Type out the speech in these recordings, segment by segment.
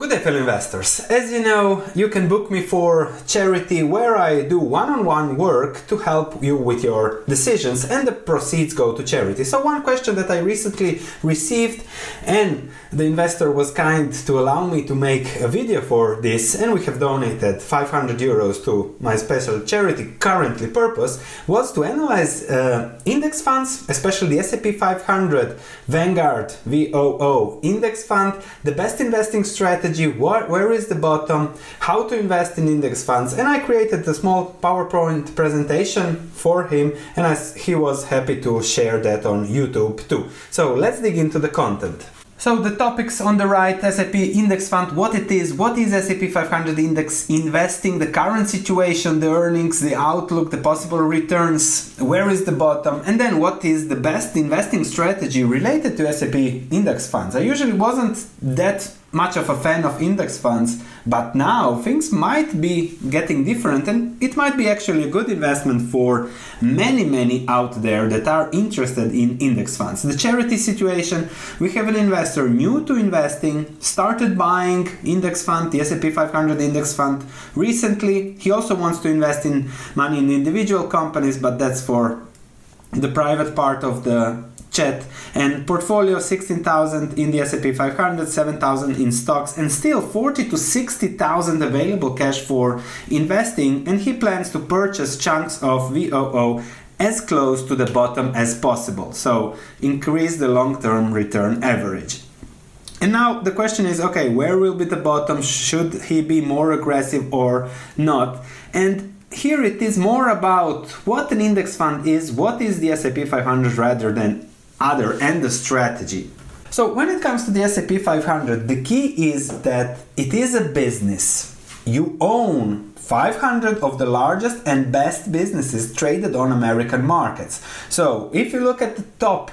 Good day, fellow investors. As you know, you can book me for charity where I do one on one work to help you with your decisions, and the proceeds go to charity. So, one question that I recently received, and the investor was kind to allow me to make a video for this, and we have donated 500 euros to my special charity currently purpose, was to analyze uh, index funds, especially the S&P 500 Vanguard VOO index fund, the best investing strategy strategy, where is the bottom, how to invest in index funds. And I created a small PowerPoint presentation for him, and I, he was happy to share that on YouTube too. So let's dig into the content. So the topics on the right, S&P index fund, what it is, what is S&P 500 index investing, the current situation, the earnings, the outlook, the possible returns, where is the bottom, and then what is the best investing strategy related to S&P index funds. I usually wasn't that much of a fan of index funds, but now things might be getting different and it might be actually a good investment for many, many out there that are interested in index funds. The charity situation, we have an investor new to investing, started buying index fund, the S&P 500 index fund recently. He also wants to invest in money in individual companies, but that's for the private part of the chat. And portfolio 16,000 in the S&P 500 7,000 in stocks and still 40 to 60,000 available cash for investing. And he plans to purchase chunks of VOO as close to the bottom as possible. So increase the long-term return average. And now the question is okay where will be the bottom? Should he be more aggressive or not? And here it is more about what an index fund is, what is the S&P 500 rather than other and the strategy. So when it comes to the S&P 500, the key is that it is a business. You own 500 of the largest and best businesses traded on American markets. So if you look at the top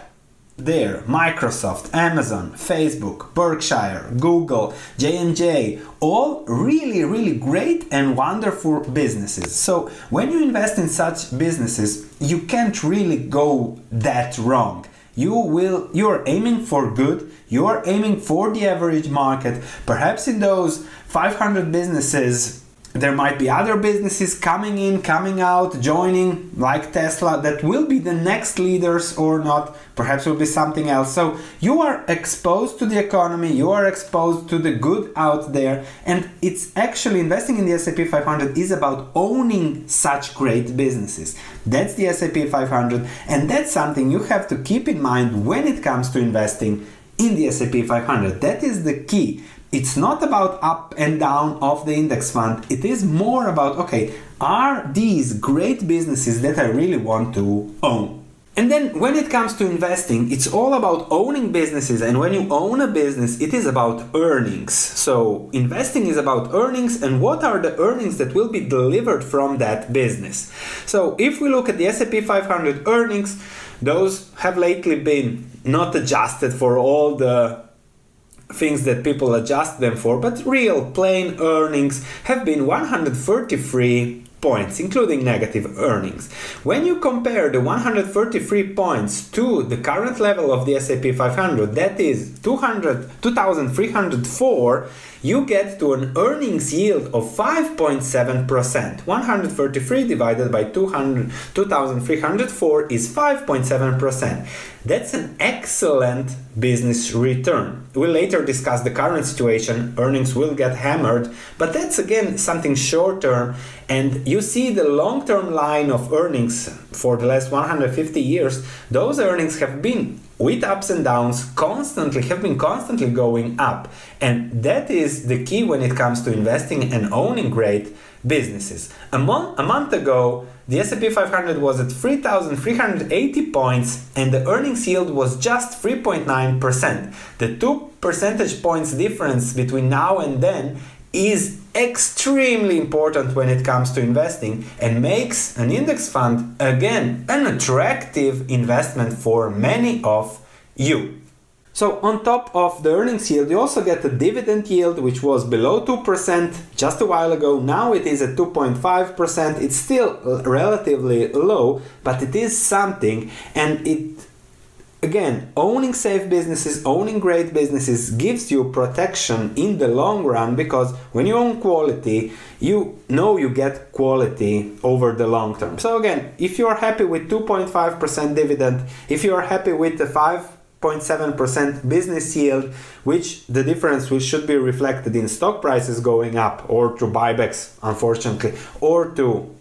there microsoft amazon facebook berkshire google j&j all really really great and wonderful businesses so when you invest in such businesses you can't really go that wrong you will you're aiming for good you're aiming for the average market. Perhaps in those 500 businesses there might be other businesses coming in, coming out, joining, like Tesla, that will be the next leaders or not. Perhaps will be something else. So you are exposed to the economy, you are exposed to the good out there, and it's actually investing in the S&P 500 is about owning such great businesses. That's the S&P 500, and that's something you have to keep in mind when it comes to investing in the S&P 500. That is the key it's not about up and down of the index fund. It is more about okay, are these great businesses that I really want to own? And then when it comes to investing, it's all about owning businesses. And when you own a business, it is about earnings. So investing is about earnings and what are the earnings that will be delivered from that business. So if we look at the S&P 500 earnings, those have lately been not adjusted for all the things that people adjust them for, but real plain earnings have been 133 points, including negative earnings. When you compare the 133 points to the current level of the S&P 500, that is 200, 2304, you get to an earnings yield of 5.7%. 133 divided by 200, 2304 is 5.7%. That's an excellent business return. We'll later discuss the current situation, earnings will get hammered, but that's again something short term. And you see the long term line of earnings for the last 150 years, those earnings have been with ups and downs constantly have been constantly going up and that is the key when it comes to investing and owning great businesses a month, a month ago the S&P 500 was at 3380 points and the earnings yield was just 3.9% the 2 percentage points difference between now and then is extremely important when it comes to investing and makes an index fund again an attractive investment for many of you. So on top of the earnings yield, you also get a dividend yield, which was below 2% just a while ago. Now it is at 2.5%. It's still relatively low, but it is something. And it, again, owning safe businesses, owning great businesses gives you protection in the long run because when you own quality, you know you get quality over the long term. So again, if you are happy with 2.5% dividend, if you are happy with the 5 0.7% business yield, which the difference which should be reflected in stock prices going up or to buybacks, unfortunately, or to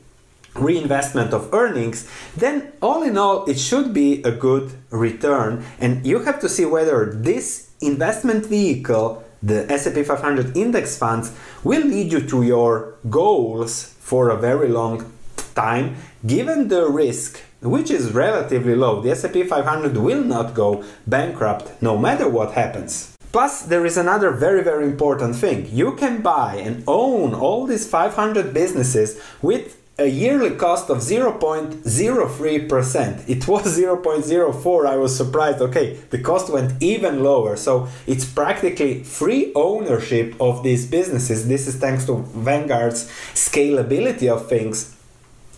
reinvestment of earnings, then all in all, it should be a good return. And you have to see whether this investment vehicle, the S&P 500 index funds, will lead you to your goals for a very long time, given the risk which is relatively low. The S&P 500 will not go bankrupt no matter what happens. Plus, there is another very, very important thing. You can buy and own all these 500 businesses with a yearly cost of 0.03%. It was 0.04. I was surprised. Okay, the cost went even lower. So it's practically free ownership of these businesses. This is thanks to Vanguard's scalability of things.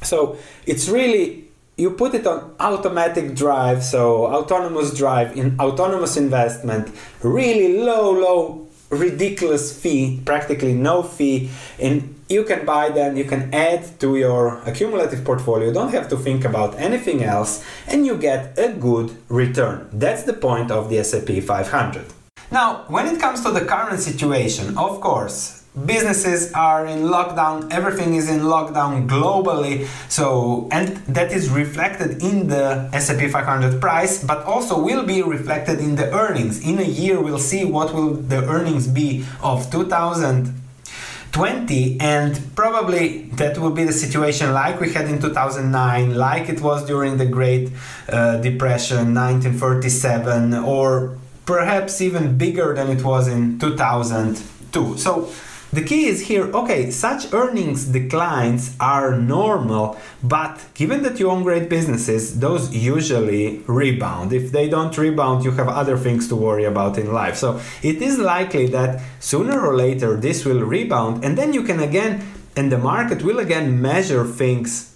So it's really you put it on automatic drive, so autonomous drive in autonomous investment, really low, low, ridiculous fee, practically no fee, and you can buy them, you can add to your accumulative portfolio, don't have to think about anything else, and you get a good return. That's the point of the S&P 500. Now, when it comes to the current situation, of course, businesses are in lockdown everything is in lockdown globally. So and that is reflected in the S&P 500 price but also will be reflected in the earnings. In a year we'll see what will the earnings be of 2020 and probably that will be the situation like we had in 2009 like it was during the great uh, depression 1937 or perhaps even bigger than it was in 2002 so the key is here okay, such earnings declines are normal, but given that you own great businesses, those usually rebound. If they don't rebound, you have other things to worry about in life. So it is likely that sooner or later this will rebound, and then you can again, and the market will again measure things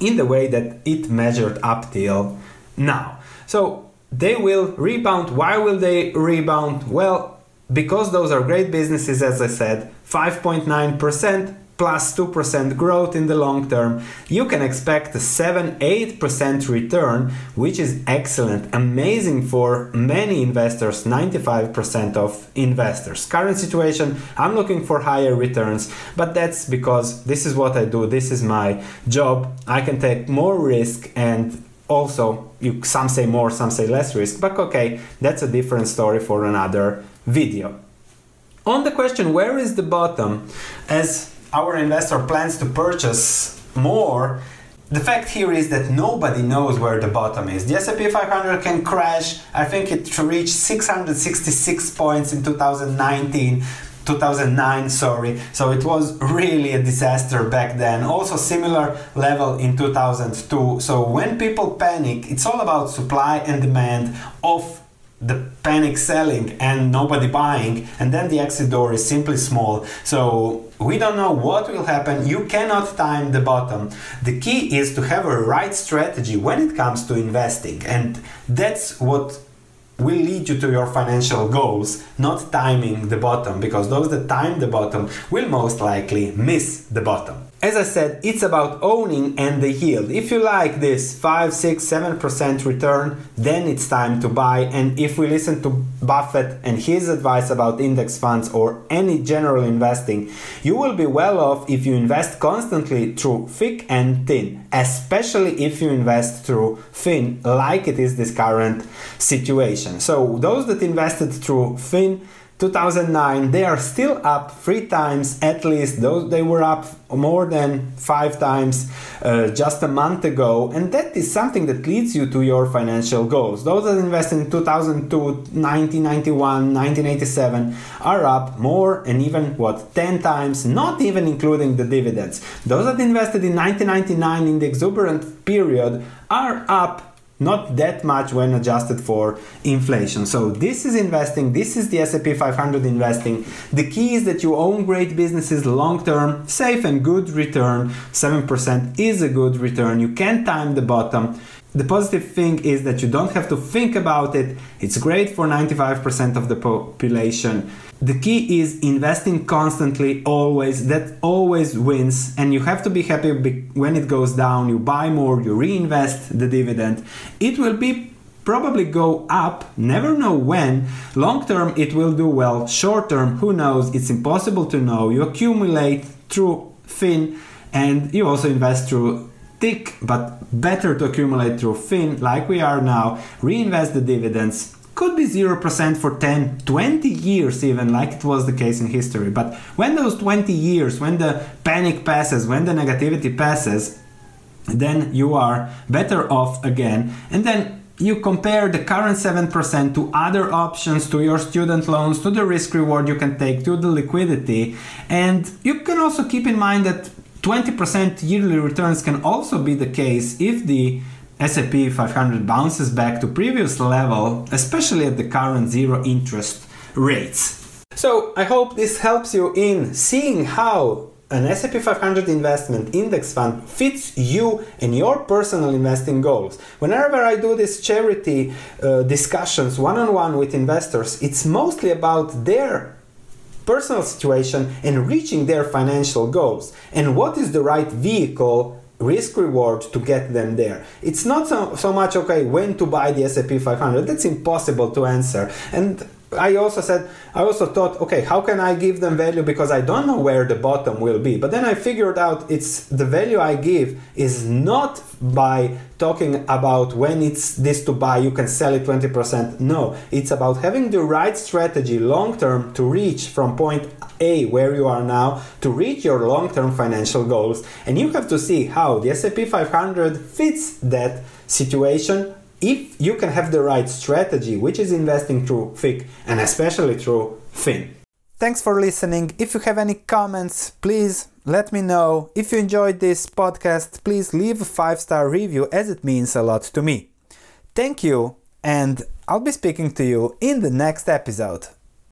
in the way that it measured up till now. So they will rebound. Why will they rebound? Well, because those are great businesses, as I said, 5.9% plus 2% growth in the long term, you can expect a 7 8% return, which is excellent, amazing for many investors 95% of investors. Current situation, I'm looking for higher returns, but that's because this is what I do, this is my job. I can take more risk and also you some say more some say less risk but okay that's a different story for another video. On the question where is the bottom, as our investor plans to purchase more, the fact here is that nobody knows where the bottom is. The S&P 500 can crash. I think it reached 666 points in 2019. 2009 sorry so it was really a disaster back then also similar level in 2002 so when people panic it's all about supply and demand of the panic selling and nobody buying and then the exit door is simply small. So we don't know what will happen. You cannot time the bottom. The key is to have a right strategy when it comes to investing and that's what will lead you to your financial goals, not timing the bottom, because those that time the bottom will most likely miss the bottom. As I said, it's about owning and the yield. If you like this 5, 6, 7% return, then it's time to buy. And if we listen to Buffett and his advice about index funds or any general investing, you will be well off if you invest constantly through thick and thin, especially if you invest through thin, like it is this current situation. So, those that invested through thin, 2009 they are still up three times at least those they were up more than five times uh, just a month ago. And that is something that leads you to your financial goals. Those that invested in 2002 1991 1987 are up more and even what 10 times not even including the dividends. Those that invested in 1999 in the exuberant period are up not that much when adjusted for inflation. So this is investing, this is the S&P 500 investing. The key is that you own great businesses long term, safe and good return. 7% is a good return. You can time the bottom. The positive thing is that you don't have to think about it. It's great for 95% of the population. The key is investing constantly, always. That always wins, and you have to be happy when it goes down. You buy more, you reinvest the dividend. It will be probably go up, never know when. Long term, it will do well. Short term, who knows? It's impossible to know. You accumulate through thin, and you also invest through thick, but better to accumulate through thin, like we are now. Reinvest the dividends could be 0% for 10, 20 years, even like it was the case in history. But when those 20 years, when the panic passes, when the negativity passes, then you are better off again. And then you compare the current 7% to other options, to your student loans, to the risk reward you can take, to the liquidity. And you can also keep in mind that 20% yearly returns can also be the case if the S&P 500 bounces back to previous level, especially at the current zero interest rates. So I hope this helps you in seeing how an S&P 500 investment index fund fits you and your personal investing goals. Whenever I do these charity uh, discussions one-on-one with investors, it's mostly about their personal situation and reaching their financial goals and what is the right vehicle risk reward to get them there. It's not so, so much okay when to buy the S&P 500. That's impossible to answer. And I also said, I also thought, okay, how can I give them value because I don't know where the bottom will be. But then I figured out it's the value I give is not by talking about when it's this to buy, you can sell it 20%. No, it's about having the right strategy long term to reach from point A where you are now to reach your long term financial goals. And you have to see how the S&P 500 fits that situation if you can have the right strategy, which is investing through thick and especially through thin. Thanks for listening. If you have any comments, please let me know. If you enjoyed this podcast, please leave a five star review as it means a lot to me. Thank you, and I'll be speaking to you in the next episode.